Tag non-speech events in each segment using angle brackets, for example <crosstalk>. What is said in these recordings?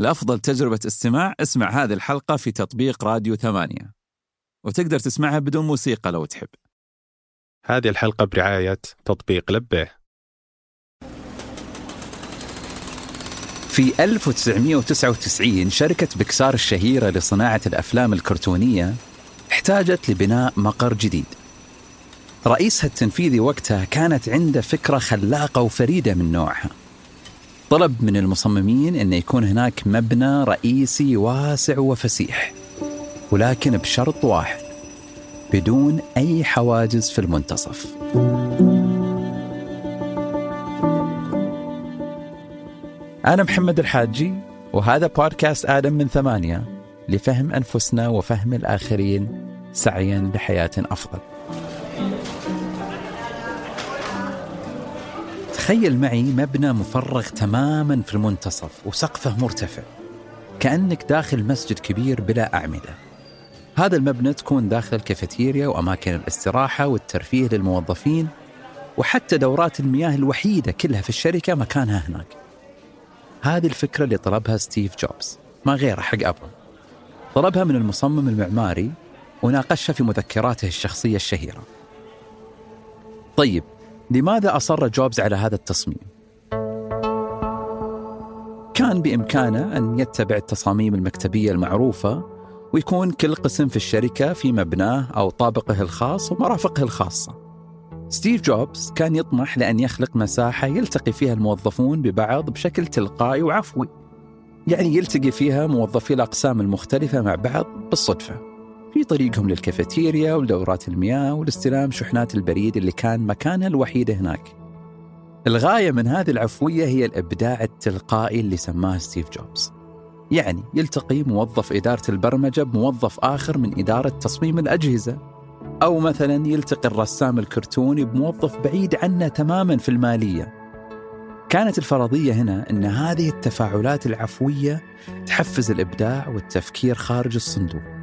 لأفضل تجربة استماع اسمع هذه الحلقة في تطبيق راديو ثمانية. وتقدر تسمعها بدون موسيقى لو تحب. هذه الحلقة برعاية تطبيق لبيه في 1999 شركة بكسار الشهيرة لصناعة الأفلام الكرتونية احتاجت لبناء مقر جديد. رئيسها التنفيذي وقتها كانت عنده فكرة خلاقة وفريدة من نوعها. طلب من المصممين أن يكون هناك مبنى رئيسي واسع وفسيح ولكن بشرط واحد بدون أي حواجز في المنتصف. أنا محمد الحاجي وهذا بودكاست آدم من ثمانية لفهم أنفسنا وفهم الآخرين سعيا لحياة أفضل. تخيل معي مبنى مفرغ تماما في المنتصف وسقفه مرتفع كأنك داخل مسجد كبير بلا أعمدة. هذا المبنى تكون داخل الكافيتيريا وأماكن الاستراحة والترفيه للموظفين وحتى دورات المياه الوحيدة كلها في الشركة مكانها هناك. هذه الفكرة اللي طلبها ستيف جوبز ما غيره حق Apple. طلبها من المصمم المعماري وناقشها في مذكراته الشخصية الشهيرة. طيب لماذا أصر جوبز على هذا التصميم؟ كان بإمكانه أن يتبع التصاميم المكتبية المعروفة ويكون كل قسم في الشركة في مبناه أو طابقه الخاص ومرافقه الخاصة ستيف جوبز كان يطمح لأن يخلق مساحة يلتقي فيها الموظفون ببعض بشكل تلقائي وعفوي يعني يلتقي فيها موظفي الأقسام المختلفة مع بعض بالصدفة في طريقهم للكافيتيريا ولدورات المياه ولاستلام شحنات البريد اللي كان مكانها الوحيد هناك. الغاية من هذه العفوية هي الإبداع التلقائي اللي سماه ستيف جوبز. يعني يلتقي موظف إدارة البرمجة بموظف آخر من إدارة تصميم الأجهزة. أو مثلا يلتقي الرسام الكرتوني بموظف بعيد عنه تماما في المالية. كانت الفرضية هنا أن هذه التفاعلات العفوية تحفز الإبداع والتفكير خارج الصندوق.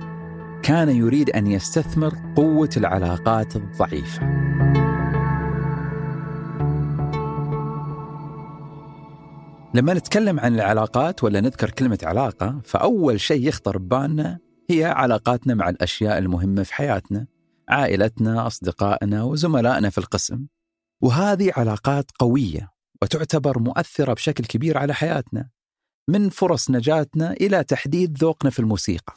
كان يريد أن يستثمر قوة العلاقات الضعيفة. لما نتكلم عن العلاقات ولا نذكر كلمة علاقة فأول شيء يخطر ببالنا هي علاقاتنا مع الأشياء المهمة في حياتنا، عائلتنا، أصدقائنا وزملائنا في القسم. وهذه علاقات قوية وتعتبر مؤثرة بشكل كبير على حياتنا. من فرص نجاتنا إلى تحديد ذوقنا في الموسيقى.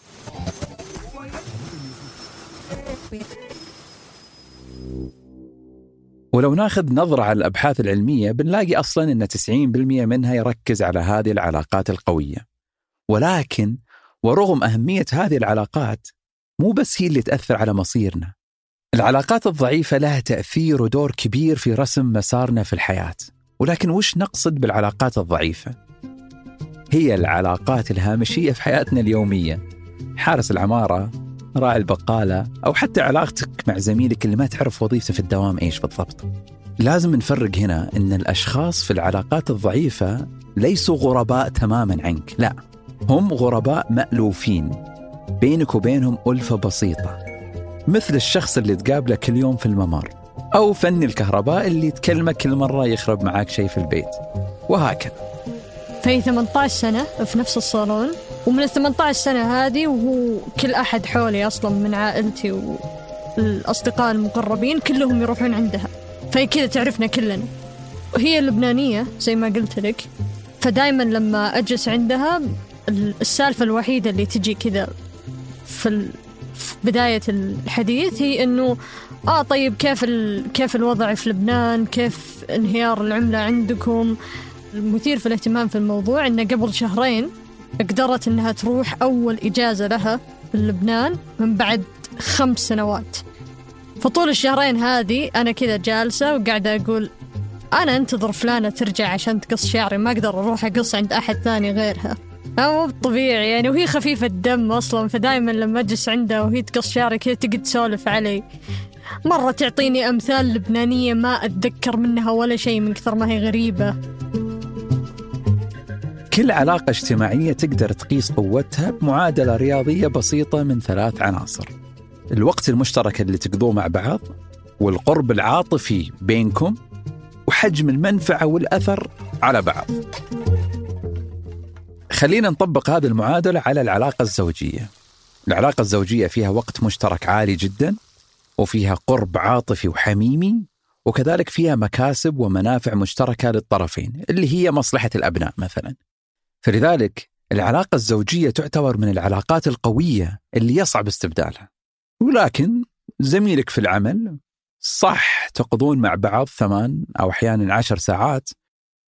ولو ناخذ نظرة على الأبحاث العلمية بنلاقي أصلا أن 90% منها يركز على هذه العلاقات القوية. ولكن ورغم أهمية هذه العلاقات مو بس هي اللي تأثر على مصيرنا. العلاقات الضعيفة لها تأثير ودور كبير في رسم مسارنا في الحياة. ولكن وش نقصد بالعلاقات الضعيفة؟ هي العلاقات الهامشية في حياتنا اليومية. حارس العمارة راعي البقالة أو حتى علاقتك مع زميلك اللي ما تعرف وظيفته في الدوام إيش بالضبط. لازم نفرق هنا أن الأشخاص في العلاقات الضعيفة ليسوا غرباء تماما عنك لا هم غرباء مألوفين بينك وبينهم ألفة بسيطة مثل الشخص اللي تقابله كل يوم في الممر أو فني الكهرباء اللي تكلمك كل مرة يخرب معاك شيء في البيت وهكذا. في 18 سنة في نفس الصالون؟ ومن ال 18 سنة هذه وهو كل أحد حولي أصلا من عائلتي والأصدقاء المقربين كلهم يروحون عندها. فهي كذا تعرفنا كلنا. وهي لبنانية زي ما قلت لك. فدايما لما أجلس عندها السالفة الوحيدة اللي تجي كذا في, بداية الحديث هي إنه آه طيب كيف كيف الوضع في لبنان؟ كيف انهيار العملة عندكم؟ المثير في الاهتمام في الموضوع إنه قبل شهرين قدرت إنها تروح أول إجازة لها في لبنان من بعد خمس سنوات. فطول الشهرين هذه أنا كذا جالسة وقاعدة أقول أنا أنتظر فلانة ترجع عشان تقص شعري ما أقدر أروح أقص عند أحد ثاني غيرها. مو طبيعي يعني وهي خفيفة الدم أصلا فدايما لما أجلس عندها وهي تقص شعري كذا تقعد تسولف علي. مرة تعطيني أمثال لبنانية ما أتذكر منها ولا شيء من كثر ما هي غريبة. كل علاقة اجتماعية تقدر تقيس قوتها بمعادلة رياضية بسيطة من ثلاث عناصر. الوقت المشترك اللي تقضوه مع بعض والقرب العاطفي بينكم وحجم المنفعة والأثر على بعض. خلينا نطبق هذه المعادلة على العلاقة الزوجية. العلاقة الزوجية فيها وقت مشترك عالي جدا وفيها قرب عاطفي وحميمي وكذلك فيها مكاسب ومنافع مشتركة للطرفين اللي هي مصلحة الأبناء مثلا. فلذلك العلاقة الزوجية تعتبر من العلاقات القوية اللي يصعب استبدالها. ولكن زميلك في العمل صح تقضون مع بعض ثمان أو أحيانا عشر ساعات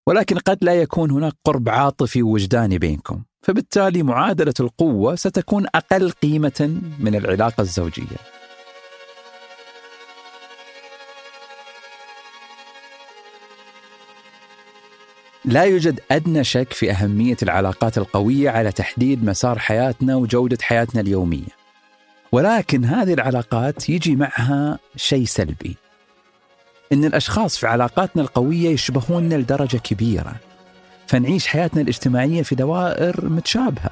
ولكن قد لا يكون هناك قرب عاطفي ووجداني بينكم فبالتالي معادلة القوة ستكون أقل قيمة من العلاقة الزوجية. لا يوجد أدنى شك في أهمية العلاقات القوية على تحديد مسار حياتنا وجودة حياتنا اليومية. ولكن هذه العلاقات يجي معها شيء سلبي. إن الأشخاص في علاقاتنا القوية يشبهوننا لدرجة كبيرة. فنعيش حياتنا الاجتماعية في دوائر متشابهة.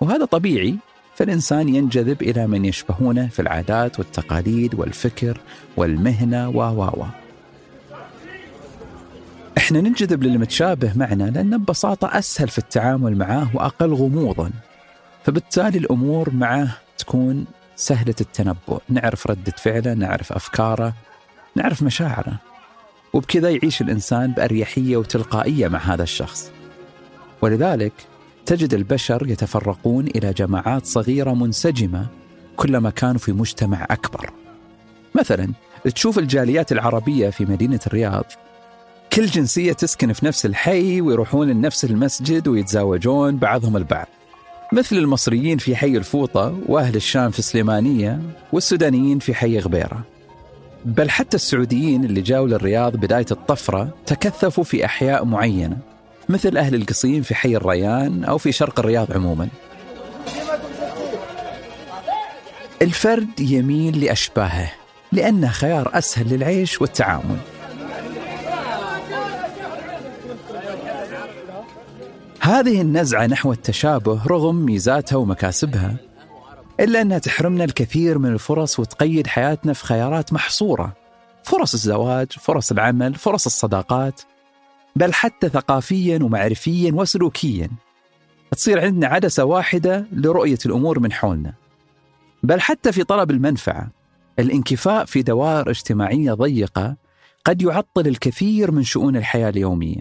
وهذا طبيعي فالإنسان ينجذب إلى من يشبهونه في العادات والتقاليد والفكر والمهنة و و و. إحنا ننجذب للمتشابه معنا لأنه ببساطة أسهل في التعامل معه وأقل غموضا فبالتالي الأمور معه تكون سهلة التنبؤ نعرف ردة فعله نعرف أفكاره نعرف مشاعره وبكذا يعيش الإنسان بأريحية وتلقائية مع هذا الشخص. ولذلك تجد البشر يتفرقون إلى جماعات صغيرة منسجمة كلما كانوا في مجتمع أكبر. مثلا تشوف الجاليات العربية في مدينة الرياض كل جنسية تسكن في نفس الحي ويروحون لنفس المسجد ويتزاوجون بعضهم البعض. مثل المصريين في حي الفوطة وأهل الشام في سليمانية والسودانيين في حي غبيرة. بل حتى السعوديين اللي جاوا للرياض بداية الطفرة تكثفوا في أحياء معينة مثل أهل القصيم في حي الريان أو في شرق الرياض عموما الفرد يميل لأشباهه لأنه خيار أسهل للعيش والتعامل هذه النزعة نحو التشابه رغم ميزاتها ومكاسبها إلا أنها تحرمنا الكثير من الفرص وتقيد حياتنا في خيارات محصورة فرص الزواج، فرص العمل، فرص الصداقات بل حتى ثقافيا ومعرفيا وسلوكيا. تصير عندنا عدسة واحدة لرؤية الأمور من حولنا. بل حتى في طلب المنفعة الانكفاء في دوائر اجتماعية ضيقة قد يعطل الكثير من شؤون الحياة اليومية.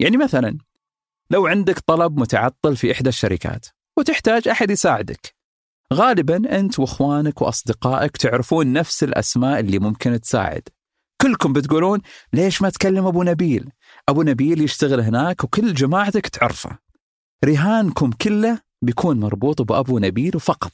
يعني مثلا لو عندك طلب متعطل في إحدى الشركات وتحتاج أحد يساعدك. غالبا أنت وإخوانك وأصدقائك تعرفون نفس الأسماء اللي ممكن تساعد. كلكم بتقولون ليش ما تكلم أبو نبيل؟ أبو نبيل يشتغل هناك وكل جماعتك تعرفه. رهانكم كله بيكون مربوط بأبو نبيل فقط.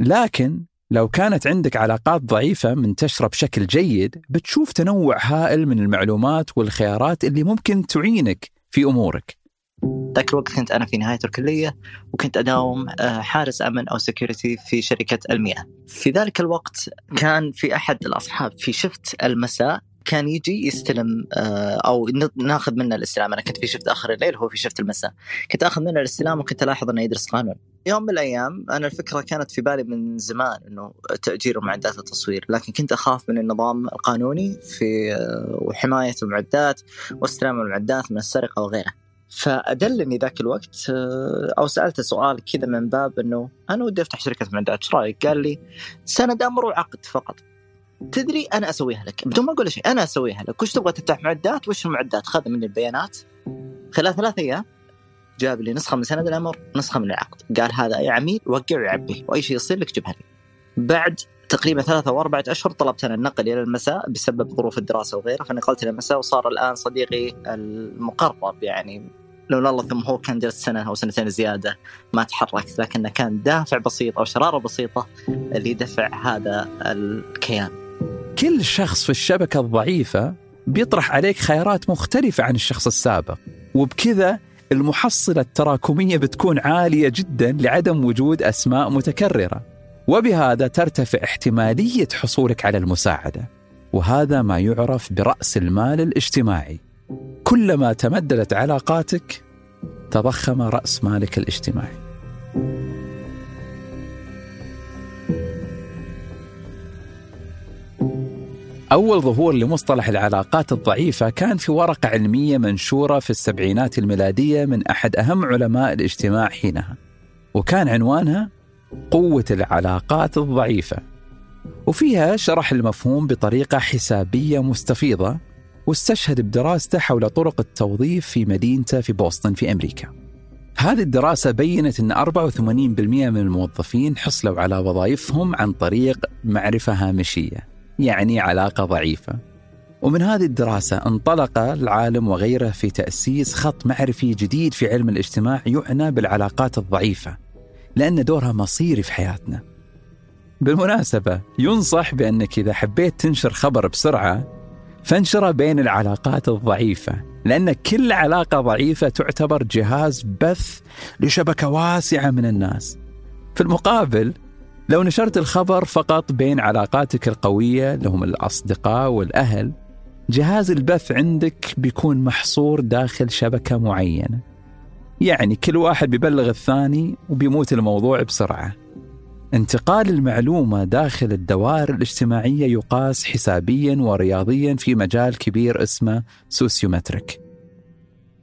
لكن لو كانت عندك علاقات ضعيفة منتشرة بشكل جيد بتشوف تنوع هائل من المعلومات والخيارات اللي ممكن تعينك في أمورك. ذاك الوقت كنت أنا في نهاية الكلية وكنت أداوم آه، حارس أمن أو سكيورتي في شركة المياه. في ذلك الوقت كان في أحد الأصحاب في شفت المساء كان يجي يستلم آه، أو ناخذ منه الاستلام. أنا كنت في شفت آخر الليل هو في شفت المساء. كنت آخذ منه الاستلام وكنت ألاحظ أنه يدرس قانون. يوم من الأيام أنا الفكرة كانت في بالي من زمان إنه تأجير معدات التصوير لكن كنت أخاف من النظام القانوني في آه، وحماية المعدات واستلام المعدات من السرقة وغيره فادلني ذاك الوقت آه، أو سالته سؤال كذا من باب إنه أنا ودي أفتح شركة معدات إيش رأيك؟ قال لي سند أمر وعقد فقط. تدري أنا أسويها لك بدون ما أقول شيء أنا أسويها لك. وش تبغى تفتح معدات؟ وش المعدات؟ خذ مني البيانات. خلال ثلاث أيام جاب لي نسخة من سند الامر نسخة من العقد. قال هذا اي عميل وقع ويعبيه وأي شيء يصير لك جيبها لي بعد تقريبا ثلاثة أو أربعة أشهر طلبت أنا النقل إلى المساء بسبب ظروف الدراسة وغيره فنقلت إلى المساء وصار الآن صديقي المقرب يعني لولا الله ثم هو كان جلس سنة أو سنتين زيادة ما تحركت لكنه كان دافع بسيط أو شرارة بسيطة اللي دفع هذا الكيان. كل شخص في الشبكة الضعيفة بيطرح عليك خيارات مختلفة عن الشخص السابق وبكذا المحصلة التراكمية بتكون عالية جدا لعدم وجود أسماء متكررة وبهذا ترتفع احتمالية حصولك على المساعدة وهذا ما يعرف برأس المال الاجتماعي كلما تمددت علاقاتك تضخم رأس مالك الاجتماعي. أول ظهور لمصطلح العلاقات الضعيفة كان في ورقة علمية منشورة في السبعينات الميلادية من أحد أهم علماء الاجتماع حينها وكان عنوانها قوة العلاقات الضعيفة وفيها شرح المفهوم بطريقة حسابية مستفيضة واستشهد بدراسته حول طرق التوظيف في مدينته في بوسطن في أمريكا. هذه الدراسة بينت أن 84% من الموظفين حصلوا على وظائفهم عن طريق معرفة هامشية يعني علاقة ضعيفة. ومن هذه الدراسة انطلق العالم وغيره في تأسيس خط معرفي جديد في علم الاجتماع يعنى بالعلاقات الضعيفة لأن دورها مصيري في حياتنا. بالمناسبة ينصح بأنك إذا حبيت تنشر خبر بسرعة فانشره بين العلاقات الضعيفة لأن كل علاقة ضعيفة تعتبر جهاز بث لشبكة واسعة من الناس. في المقابل لو نشرت الخبر فقط بين علاقاتك القوية اللي هم الأصدقاء والأهل جهاز البث عندك بيكون محصور داخل شبكة معينة. يعني كل واحد بيبلغ الثاني وبيموت الموضوع بسرعة. انتقال المعلومة داخل الدوائر الاجتماعية يقاس حسابيا ورياضيا في مجال كبير اسمه سوسيومتريك.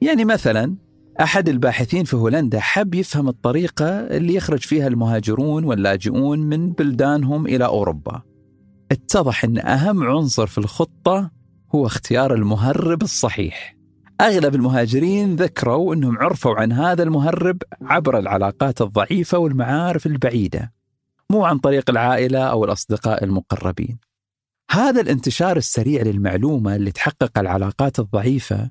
يعني مثلا أحد الباحثين في هولندا حب يفهم الطريقة اللي يخرج فيها المهاجرون واللاجئون من بلدانهم إلى أوروبا. اتضح أن أهم عنصر في الخطة هو اختيار المهرب الصحيح. أغلب المهاجرين ذكروا أنهم عرفوا عن هذا المهرب عبر العلاقات الضعيفة والمعارف البعيدة. مو عن طريق العائلة أو الأصدقاء المقربين. هذا الانتشار السريع للمعلومة اللي تحقق العلاقات الضعيفة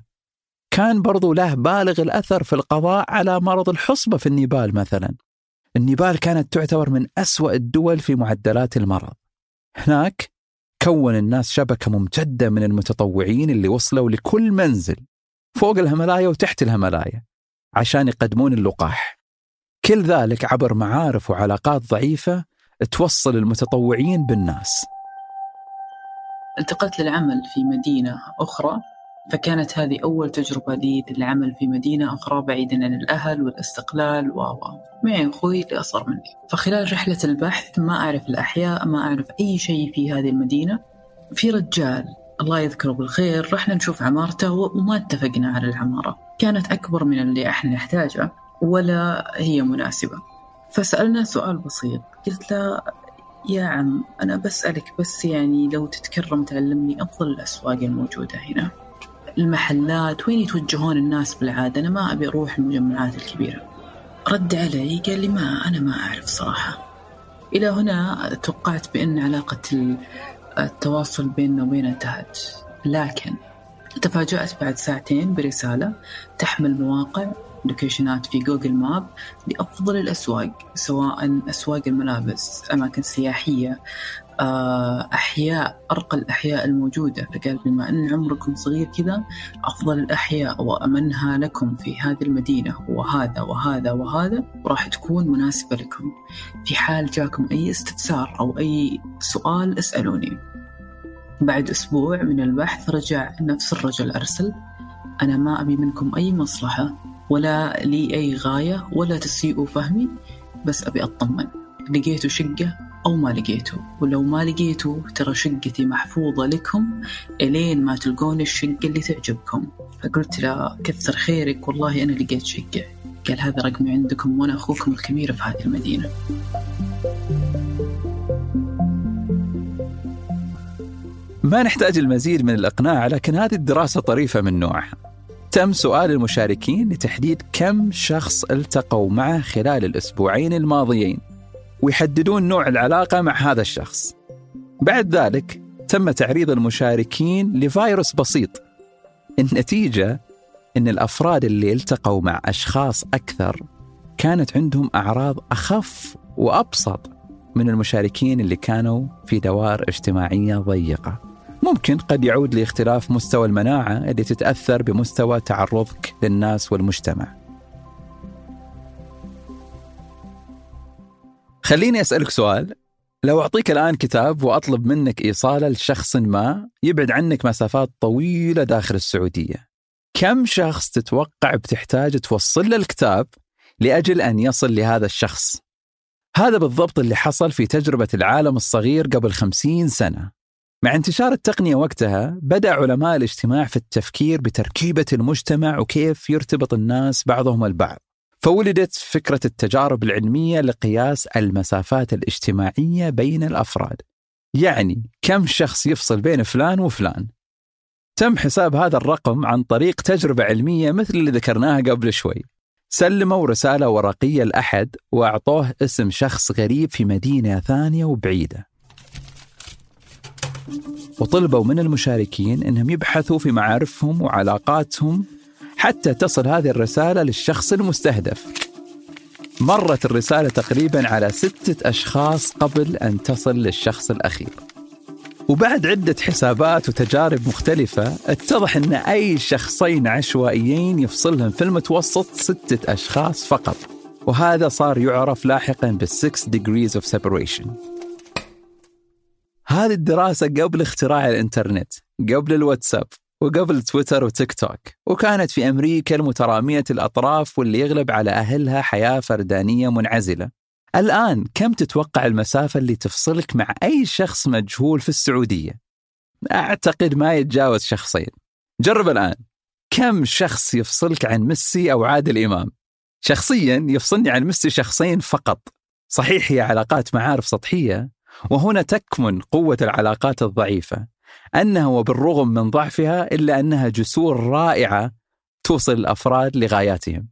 كان برضو له بالغ الأثر في القضاء على مرض الحصبة في النيبال مثلا. النيبال كانت تعتبر من أسوأ الدول في معدلات المرض. هناك كون الناس شبكة ممتدة من المتطوعين اللي وصلوا لكل منزل فوق الهملايا وتحت الهملايا عشان يقدمون اللقاح. كل ذلك عبر معارف وعلاقات ضعيفة توصل المتطوعين بالناس. انتقلت للعمل في مدينة أخرى فكانت هذه أول تجربة لي للعمل في مدينة أخرى بعيدا عن الأهل والاستقلال و معي أخوي اللي أصغر مني. فخلال رحلة البحث ما أعرف الأحياء ما أعرف أي شيء في هذه المدينة. في رجال الله يذكره بالخير رحنا نشوف عمارته وما اتفقنا على العمارة. كانت أكبر من اللي إحنا نحتاجه ولا هي مناسبة. فسألنا سؤال بسيط. قلت له يا عم أنا بسألك بس يعني لو تتكرم تعلمني أفضل الأسواق الموجودة هنا. المحلات وين يتوجهون الناس بالعادة؟ أنا ما أبي أروح المجمعات الكبيرة. رد علي قال لي ما أنا ما أعرف صراحة. إلى هنا توقعت بأن علاقة التواصل بيننا وبينه انتهت لكن تفاجأت بعد ساعتين برسالة تحمل مواقع لوكيشنات في Google Map لأفضل الأسواق سواء أسواق الملابس أماكن سياحية آه، أحياء أرقى الأحياء الموجودة. فقال بما أن عمركم صغير كذا أفضل الأحياء وأمنها لكم في هذه المدينة وهذا وهذا وهذا راح تكون مناسبة لكم. في حال جاكم أي استفسار أو أي سؤال اسألوني. بعد أسبوع من البحث رجع نفس الرجل أرسل أنا ما أبي منكم أي مصلحة. ولا لي أي غاية ولا تسيئوا فهمي بس أبي أطمن. لقيتوا شقة أو ما لقيتوا ولو ما لقيتوا ترى شقتي محفوظة لكم إلين ما تلقون الشقة اللي تعجبكم. فقلت له كثر خيرك. والله أنا لقيت شقة. قال هذا رقمي عندكم وأنا أخوكم الكبير في هذه المدينة. ما نحتاج المزيد من الإقناع لكن هذه الدراسة طريفة من نوعها. تم سؤال المشاركين لتحديد كم شخص التقوا معه خلال الأسبوعين الماضيين. ويحددون نوع العلاقة مع هذا الشخص. بعد ذلك تم تعريض المشاركين لفيروس بسيط. النتيجة أن الأفراد اللي التقوا مع أشخاص أكثر كانت عندهم أعراض أخف وأبسط من المشاركين اللي كانوا في دوائر اجتماعية ضيقة. ممكن قد يعود لاختلاف مستوى المناعة اللي تتأثر بمستوى تعرضك للناس والمجتمع. خليني أسألك سؤال. لو أعطيك الآن كتاب وأطلب منك إيصاله لشخص ما يبعد عنك مسافات طويلة داخل السعودية كم شخص تتوقع بتحتاج توصل له الكتاب لأجل أن يصل لهذا الشخص؟ هذا بالضبط اللي حصل في تجربة العالم الصغير قبل خمسين سنة. مع انتشار التقنية وقتها بدأ علماء الاجتماع في التفكير بتركيبة المجتمع وكيف يرتبط الناس بعضهم البعض. فولدت فكرة التجارب العلمية لقياس المسافات الاجتماعية بين الأفراد. يعني كم شخص يفصل بين فلان وفلان. تم حساب هذا الرقم عن طريق تجربة علمية مثل اللي ذكرناها قبل شوي. سلموا رسالة ورقية لأحد وأعطوه اسم شخص غريب في مدينة ثانية وبعيدة. وطلبوا من المشاركين أنهم يبحثوا في معارفهم وعلاقاتهم حتى تصل هذه الرسالة للشخص المستهدف. مرت الرسالة تقريبا على ستة أشخاص قبل أن تصل للشخص الأخير. وبعد عدة حسابات وتجارب مختلفة اتضح أن أي شخصين عشوائيين يفصلهم في المتوسط ستة أشخاص فقط. وهذا صار يعرف لاحقا بالسكس degrees of separation. هذه الدراسة قبل اختراع الإنترنت قبل الواتساب وقبل تويتر وتيك توك وكانت في أمريكا المترامية الأطراف واللي يغلب على أهلها حياة فردانية منعزلة. الآن كم تتوقع المسافة اللي تفصلك مع أي شخص مجهول في السعودية؟ أعتقد ما يتجاوز شخصين. جرب الآن. كم شخص يفصلك عن ميسي أو عادل إمام؟ شخصيا يفصلني عن ميسي شخصين فقط. صحيح هي علاقات معارف سطحية؟ وهنا تكمن قوة العلاقات الضعيفة. أنها وبالرغم من ضعفها إلا أنها جسور رائعة توصل الأفراد لغاياتهم.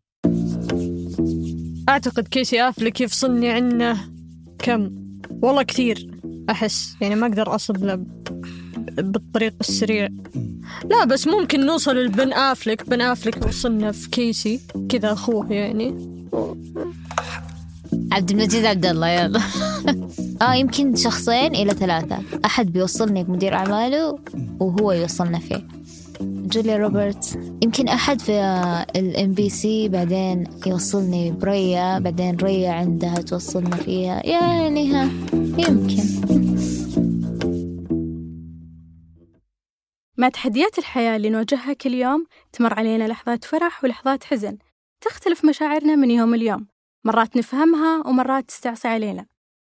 أعتقد كيسي أفلك يفصلني عنه. كم؟ والله كثير. أحس يعني ما أقدر أصل له بالطريق السريع. لا بس ممكن نوصل لبن أفلك بن أفلك وصلنا في كيسي كذا أخوه يعني. عبد المجيد عبد الله يلا. <laughs> آه يمكن شخصين إلى ثلاثة. أحد بيوصلني بمدير أعماله وهو يوصلنا فيه. جوليا روبرتس يمكن أحد في الام بي سي بعدين يوصلني بريا بعدين ريا عندها توصلنا فيها. يعني ها يمكن. مع تحديات الحياة اللي نواجهها كل يوم تمر علينا لحظات فرح ولحظات حزن. تختلف مشاعرنا من يوم ليوم. مرات نفهمها ومرات تستعصي علينا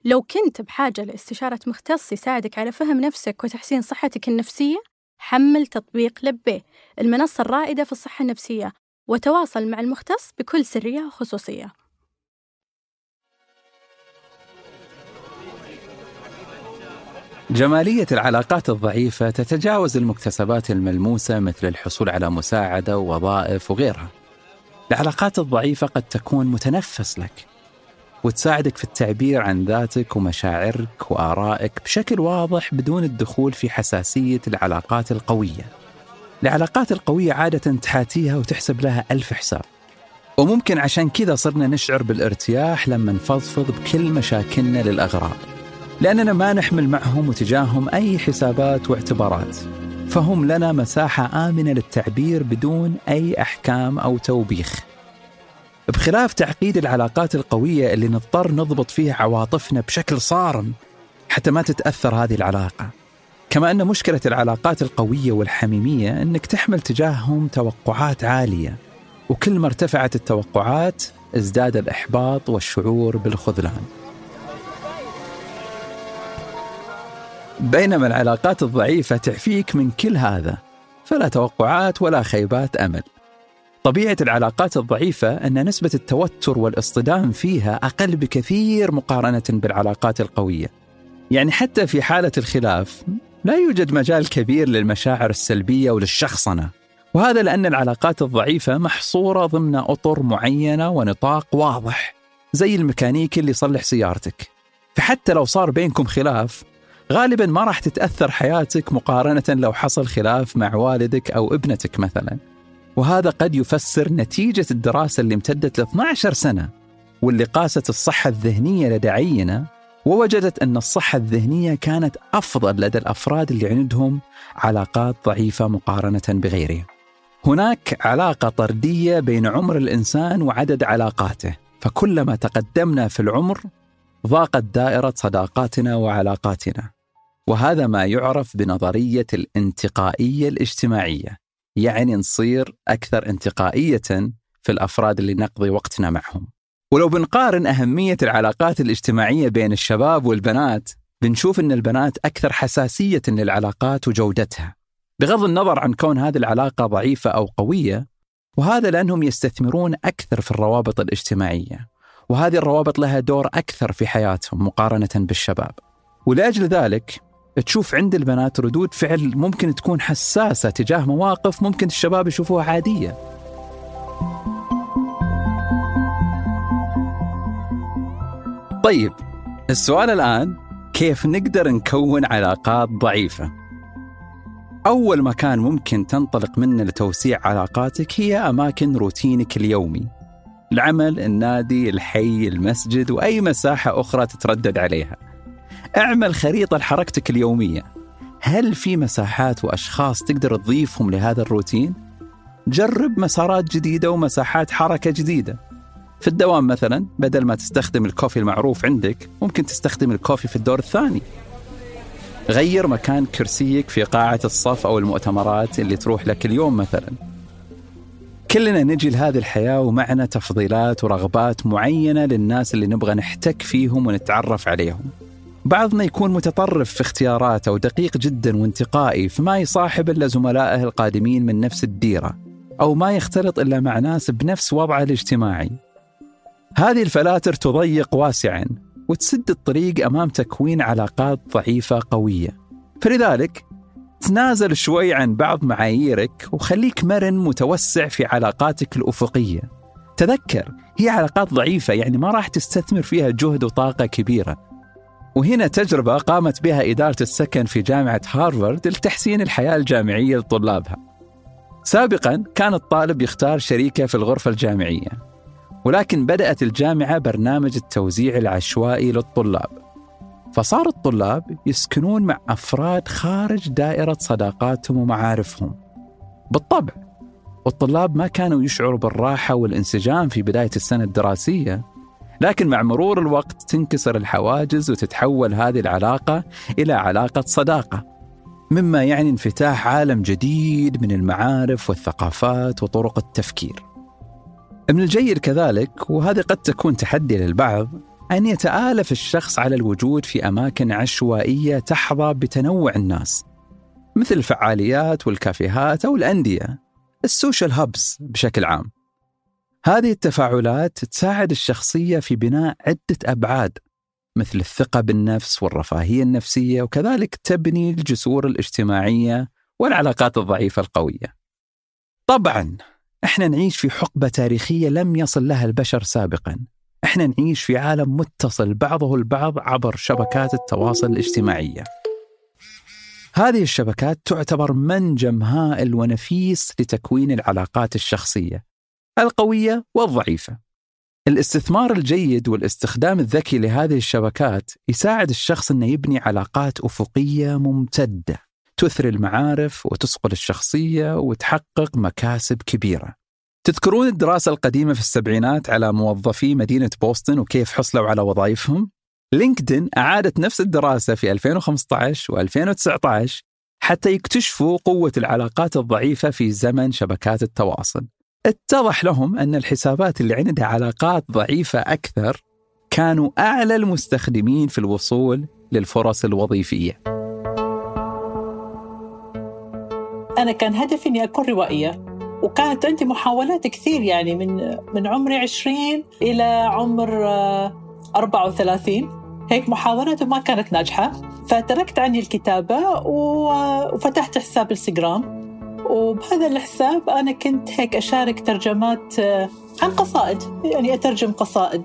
لو كنت بحاجة لاستشارة مختص يساعدك على فهم نفسك وتحسين صحتك النفسية حمل تطبيق لبيه المنصة الرائدة في الصحة النفسية وتواصل مع المختص بكل سرية وخصوصية جمالية العلاقات الضعيفة تتجاوز المكتسبات الملموسة مثل الحصول على مساعدة ووظائف وغيرها. العلاقات الضعيفة قد تكون متنفس لك وتساعدك في التعبير عن ذاتك ومشاعرك وآرائك بشكل واضح بدون الدخول في حساسية العلاقات القوية. العلاقات القوية عادة تحاتيها وتحسب لها ألف حساب. وممكن عشان كذا صرنا نشعر بالارتياح لما نفضفض بكل مشاكلنا للأغراب. لأننا ما نحمل معهم وتجاههم أي حسابات واعتبارات. فهم لنا مساحة آمنة للتعبير بدون أي أحكام أو توبيخ. بخلاف تعقيد العلاقات القوية اللي نضطر نضبط فيها عواطفنا بشكل صارم حتى ما تتأثر هذه العلاقة. كما أن مشكلة العلاقات القوية والحميمية أنك تحمل تجاههم توقعات عالية وكل ما ارتفعت التوقعات ازداد الإحباط والشعور بالخذلان. بينما العلاقات الضعيفة تعفيك من كل هذا فلا توقعات ولا خيبات أمل. طبيعة العلاقات الضعيفة أن نسبة التوتر والاصطدام فيها أقل بكثير مقارنة بالعلاقات القوية. يعني حتى في حالة الخلاف لا يوجد مجال كبير للمشاعر السلبية وللشخصنة. وهذا لأن العلاقات الضعيفة محصورة ضمن أطر معينة ونطاق واضح زي الميكانيكي اللي يصلح سيارتك. فحتى لو صار بينكم خلاف غالبا ما راح تتأثر حياتك مقارنة لو حصل خلاف مع والدك أو ابنتك مثلا. وهذا قد يفسر نتيجة الدراسة اللي امتدت ل 12 سنة واللي قاست الصحة الذهنية لدى عينة ووجدت أن الصحة الذهنية كانت أفضل لدى الأفراد اللي عندهم علاقات ضعيفة مقارنة بغيرهم. هناك علاقة طردية بين عمر الإنسان وعدد علاقاته، فكلما تقدمنا في العمر ضاقت دائرة صداقاتنا وعلاقاتنا. وهذا ما يعرف بنظرية الانتقائية الاجتماعية يعني نصير أكثر انتقائية في الأفراد اللي نقضي وقتنا معهم. ولو بنقارن أهمية العلاقات الاجتماعية بين الشباب والبنات بنشوف أن البنات أكثر حساسية للعلاقات وجودتها. بغض النظر عن كون هذه العلاقة ضعيفة أو قوية وهذا لأنهم يستثمرون أكثر في الروابط الاجتماعية وهذه الروابط لها دور أكثر في حياتهم مقارنة بالشباب. ولأجل ذلك تشوف عند البنات ردود فعل ممكن تكون حساسة تجاه مواقف ممكن الشباب يشوفوها عادية. طيب السؤال الآن كيف نقدر نكون علاقات ضعيفة؟ أول مكان ممكن تنطلق منه لتوسيع علاقاتك هي أماكن روتينك اليومي. العمل، النادي، الحي، المسجد وأي مساحة أخرى تتردد عليها. اعمل خريطة لحركتك اليومية. هل في مساحات وأشخاص تقدر تضيفهم لهذا الروتين؟ جرب مسارات جديدة ومساحات حركة جديدة. في الدوام مثلا بدل ما تستخدم الكوفي المعروف عندك ممكن تستخدم الكوفي في الدور الثاني. غير مكان كرسيك في قاعة الصف أو المؤتمرات اللي تروح لك اليوم مثلا. كلنا نجي لهذه الحياة ومعنا تفضيلات ورغبات معينة للناس اللي نبغى نحتك فيهم ونتعرف عليهم. بعضنا يكون متطرف في اختياراته ودقيق جدا وانتقائي فما يصاحب إلا زملائه القادمين من نفس الديرة أو ما يختلط إلا مع ناس بنفس وضعه الاجتماعي هذه الفلاتر تضيق واسعا وتسد الطريق أمام تكوين علاقات ضعيفة قوية. فلذلك تنازل شوي عن بعض معاييرك وخليك مرن متوسع في علاقاتك الأفقية. تذكر هي علاقات ضعيفة يعني ما راح تستثمر فيها جهد وطاقة كبيرة. وهنا تجربة قامت بها إدارة السكن في جامعة هارفارد لتحسين الحياة الجامعية لطلابها. سابقا كان الطالب يختار شريكة في الغرفة الجامعية ولكن بدأت الجامعة برنامج التوزيع العشوائي للطلاب فصار الطلاب يسكنون مع أفراد خارج دائرة صداقاتهم ومعارفهم بالطبع والطلاب ما كانوا يشعروا بالراحة والانسجام في بداية السنة الدراسية لكن مع مرور الوقت تنكسر الحواجز وتتحول هذه العلاقة إلى علاقة صداقة مما يعني انفتاح عالم جديد من المعارف والثقافات وطرق التفكير. من الجيد كذلك وهذه قد تكون تحدي للبعض أن يتآلف الشخص على الوجود في أماكن عشوائية تحظى بتنوع الناس مثل الفعاليات والكافيهات أو الأندية السوشيال هابس بشكل عام. هذه التفاعلات تساعد الشخصية في بناء عدة أبعاد مثل الثقة بالنفس والرفاهية النفسية وكذلك تبني الجسور الاجتماعية والعلاقات الضعيفة القوية. طبعا إحنا نعيش في حقبة تاريخية لم يصل لها البشر سابقا. إحنا نعيش في عالم متصل بعضه البعض عبر شبكات التواصل الاجتماعية. هذه الشبكات تعتبر منجم هائل ونفيس لتكوين العلاقات الشخصية القوية والضعيفة. الاستثمار الجيد والاستخدام الذكي لهذه الشبكات يساعد الشخص إنه يبني علاقات أفقية ممتدة تثري المعارف وتصقل الشخصية وتحقق مكاسب كبيرة. تذكرون الدراسة القديمة في السبعينات على موظفي مدينة بوسطن وكيف حصلوا على وظائفهم؟ لينكدين أعادت نفس الدراسة في 2015 و2019 حتى يكتشفوا قوة العلاقات الضعيفة في زمن شبكات التواصل. اتضح لهم أن الحسابات اللي عندها علاقات ضعيفة أكثر كانوا أعلى المستخدمين في الوصول للفرص الوظيفية. أنا كان هدفي إني أكون روائية وكانت عندي محاولات كثير يعني من من عمري 20 إلى عمر 34 هيك محاولات وما كانت ناجحة. فتركت عني الكتابة وفتحت حساب إنستغرام. وبهذا الحساب أنا كنت هيك أشارك ترجمات آه، عن قصائد. يعني أترجم قصائد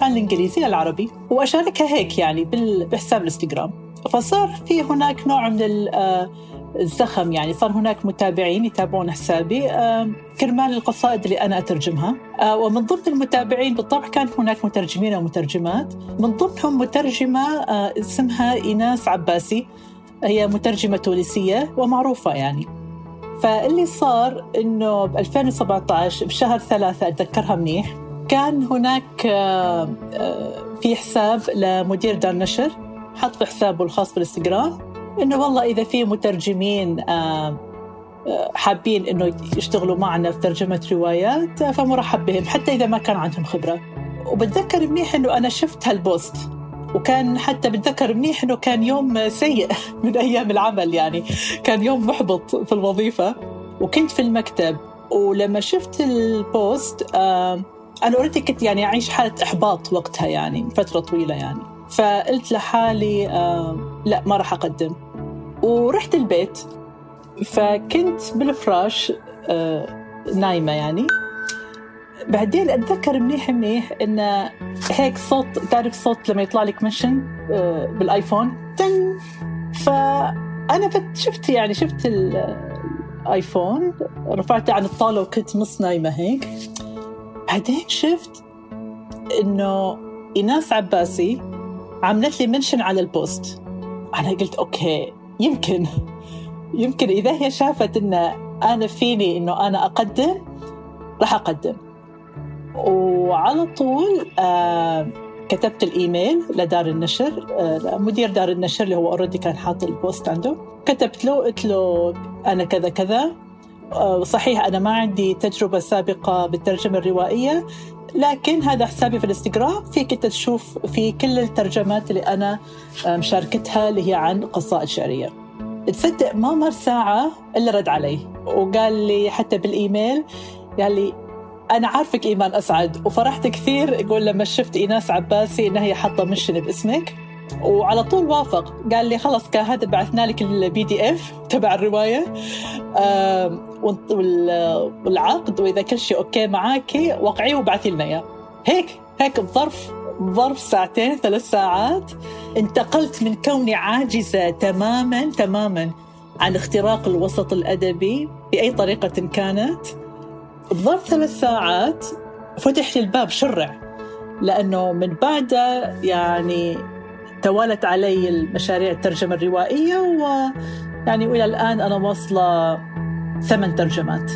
عن الإنجليزي للعربي وأشاركها هيك يعني بحساب الإنستغرام. فصار في هناك نوع من آه، الزخم يعني. صار هناك متابعين يتابعون حسابي آه، كرمال القصائد اللي أنا أترجمها. ومن ضمن المتابعين بالطبع كان هناك مترجمين ومترجمات من ضمنهم مترجمة اسمها إيناس عباسي. هي مترجمة تونسية ومعروفة يعني. فاللي صار إنه ب 2017 بشهر ثلاثة أتذكرها منيح كان هناك آه، آه، في حساب لمدير دار نشر حط في حسابه الخاص بالإنستغرام إنه والله إذا في مترجمين آه، حابين إنه يشتغلوا معنا في ترجمة روايات فمرحب بهم حتى إذا ما كان عندهم خبرة. وبتذكر منيح إنه أنا شفت هالبوست. وكان حتى بتذكر منيح إنه كان يوم سيء <laughs> من أيام العمل يعني. كان يوم محبط في الوظيفة. وكنت في المكتب. ولما شفت ال post آه أنا already كنت يعني أعيش حالة إحباط وقتها يعني فترة طويلة يعني. فقلت لحالي آه لا ما راح أقدم. ورحت البيت. فكنت بالفراش آه نايمة يعني. بعدين أتذكر منيح منيح إن هيك صوت تعرف صوت لما يطلع لك mention آه بال iPhone؟ تن. فأنا شفت يعني شفت ال iPhone رفعته عن الطاولة وكنت نص نايمه هيك. بعدين شفت إنه ايناس عباسي عملت لي mention على ال post. أنا قلت okay يمكن يمكن إذا هي شافت إن أنا فيني إنه أنا أقدم راح أقدم. وعلى طول آه كتبت الإيميل لدار النشر آه مدير دار النشر اللي هو already كان حاط ال post عنده. كتبت له قلت له أنا كذا كذا آه صحيح أنا ما عندي تجربة سابقة بالترجمة الروائية لكن هذا حسابي في الانستغرام. فيك أنت تشوف في كل الترجمات اللي أنا مشاركتها اللي هي عن قصائد شعريه تصدق ما مر ساعة إلا رد علي وقال لي حتى بالإيميل قال لي أنا عارفك إيمان أسعد وفرحت كثير يقول لما شفت إيناس عباسي إنها هي حاطة مشن باسمك. وعلى طول وافق قال لي خلص هذا بعثنا لك ال PDF تبع الرواية. والعقد وإذا كل شيء okay معاكي وقعيه وبعثي لنا إياه. هيك هيك بظرف ظرف ساعتين ثلاث ساعات انتقلت من كوني عاجزة تماما تماما عن اختراق الوسط الأدبي بأي طريقة كانت. بظرف ثلاث ساعات فتح لي الباب شرع لأنه من بعدها يعني توالت علي المشاريع الترجمة الروائية ويعني وإلى الآن أنا واصلة ثمان ترجمات.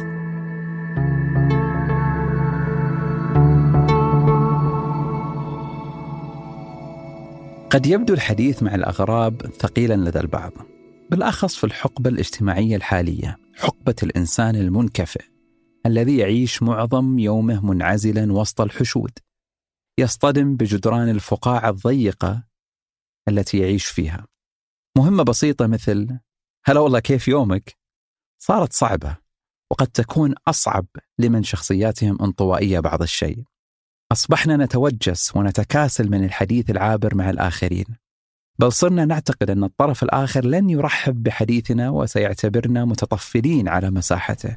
قد يبدو الحديث مع الأغراب ثقيلا لدى البعض بالأخص في الحقبة الاجتماعية الحالية حقبة الإنسان المنكفئ. الذي يعيش معظم يومه منعزلا وسط الحشود يصطدم بجدران الفقاعة الضيقة التي يعيش فيها. مهمة بسيطة مثل هلا والله كيف يومك؟ صارت صعبة وقد تكون أصعب لمن شخصياتهم انطوائية بعض الشيء. أصبحنا نتوجس ونتكاسل من الحديث العابر مع الآخرين. بل صرنا نعتقد أن الطرف الآخر لن يرحب بحديثنا وسيعتبرنا متطفلين على مساحته.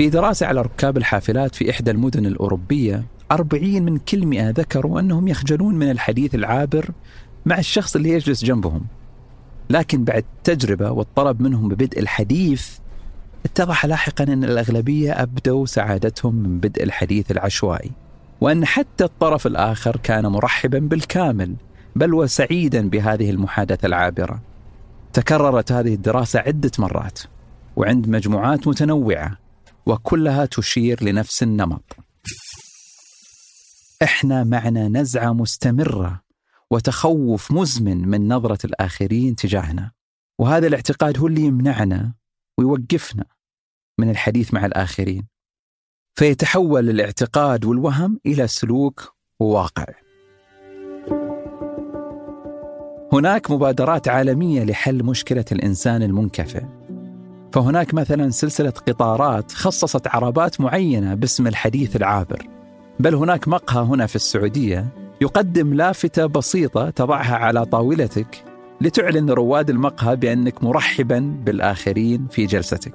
في دراسة على ركاب الحافلات في إحدى المدن الأوروبية أربعين من كل مئة ذكروا أنهم يخجلون من الحديث العابر مع الشخص اللي يجلس جنبهم. لكن بعد تجربة والطلب منهم ببدء الحديث اتضح لاحقا أن الأغلبية أبدوا سعادتهم من بدء الحديث العشوائي. وأن حتى الطرف الآخر كان مرحبا بالكامل بل وسعيدا بهذه المحادثة العابرة. تكررت هذه الدراسة عدة مرات وعند مجموعات متنوعة. وكلها تشير لنفس النمط. إحنا معنا نزعة مستمرة وتخوف مزمن من نظرة الآخرين تجاهنا. وهذا الاعتقاد هو اللي يمنعنا ويوقفنا من الحديث مع الآخرين. فيتحول الاعتقاد والوهم إلى سلوك وواقع. هناك مبادرات عالمية لحل مشكلة الإنسان المنكفئ. فهناك مثلا سلسلة قطارات خصصت عربات معينة باسم الحديث العابر بل هناك مقهى هنا في السعودية يقدم لافتة بسيطة تضعها على طاولتك لتعلن رواد المقهى بأنك مرحبا بالآخرين في جلستك.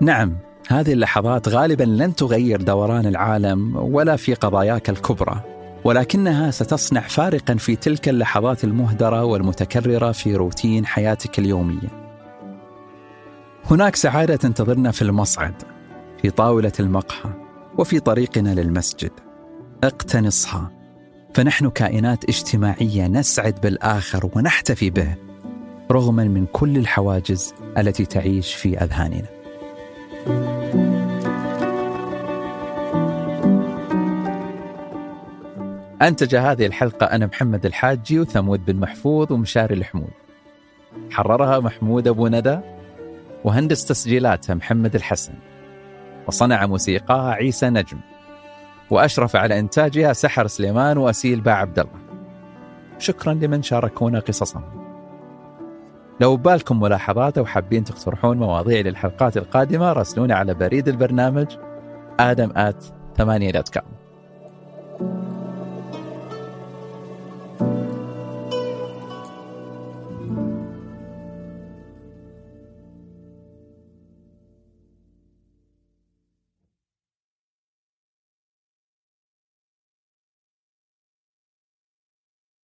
نعم، هذه اللحظات غالبا لن تغير دوران العالم ولا في قضاياك الكبرى، ولكنها ستصنع فارقا في تلك اللحظات المهدرة والمتكررة في روتين حياتك اليومية. هناك سعادة تنتظرنا في المصعد، في طاولة المقهى، وفي طريقنا للمسجد. اقتنصها فنحن كائنات اجتماعية نسعد بالآخر ونحتفي به رغما من كل الحواجز التي تعيش في أذهاننا. أنتج هذه الحلقة أنا محمد الحاجي وثمود بن محفوظ ومشاري الحمود. حررها محمود أبو ندى. وهندس تسجيلاتها محمد الحسن وصنع موسيقاها عيسى نجم وأشرف على إنتاجها سحر سليمان وأسيل باع عبد الله. شكرا لمن شاركونا قصصهم. لو بالكم ملاحظات أو حابين تقترحون مواضيع للحلقات القادمة راسلونا على بريد البرنامج ثمانية دوت كوم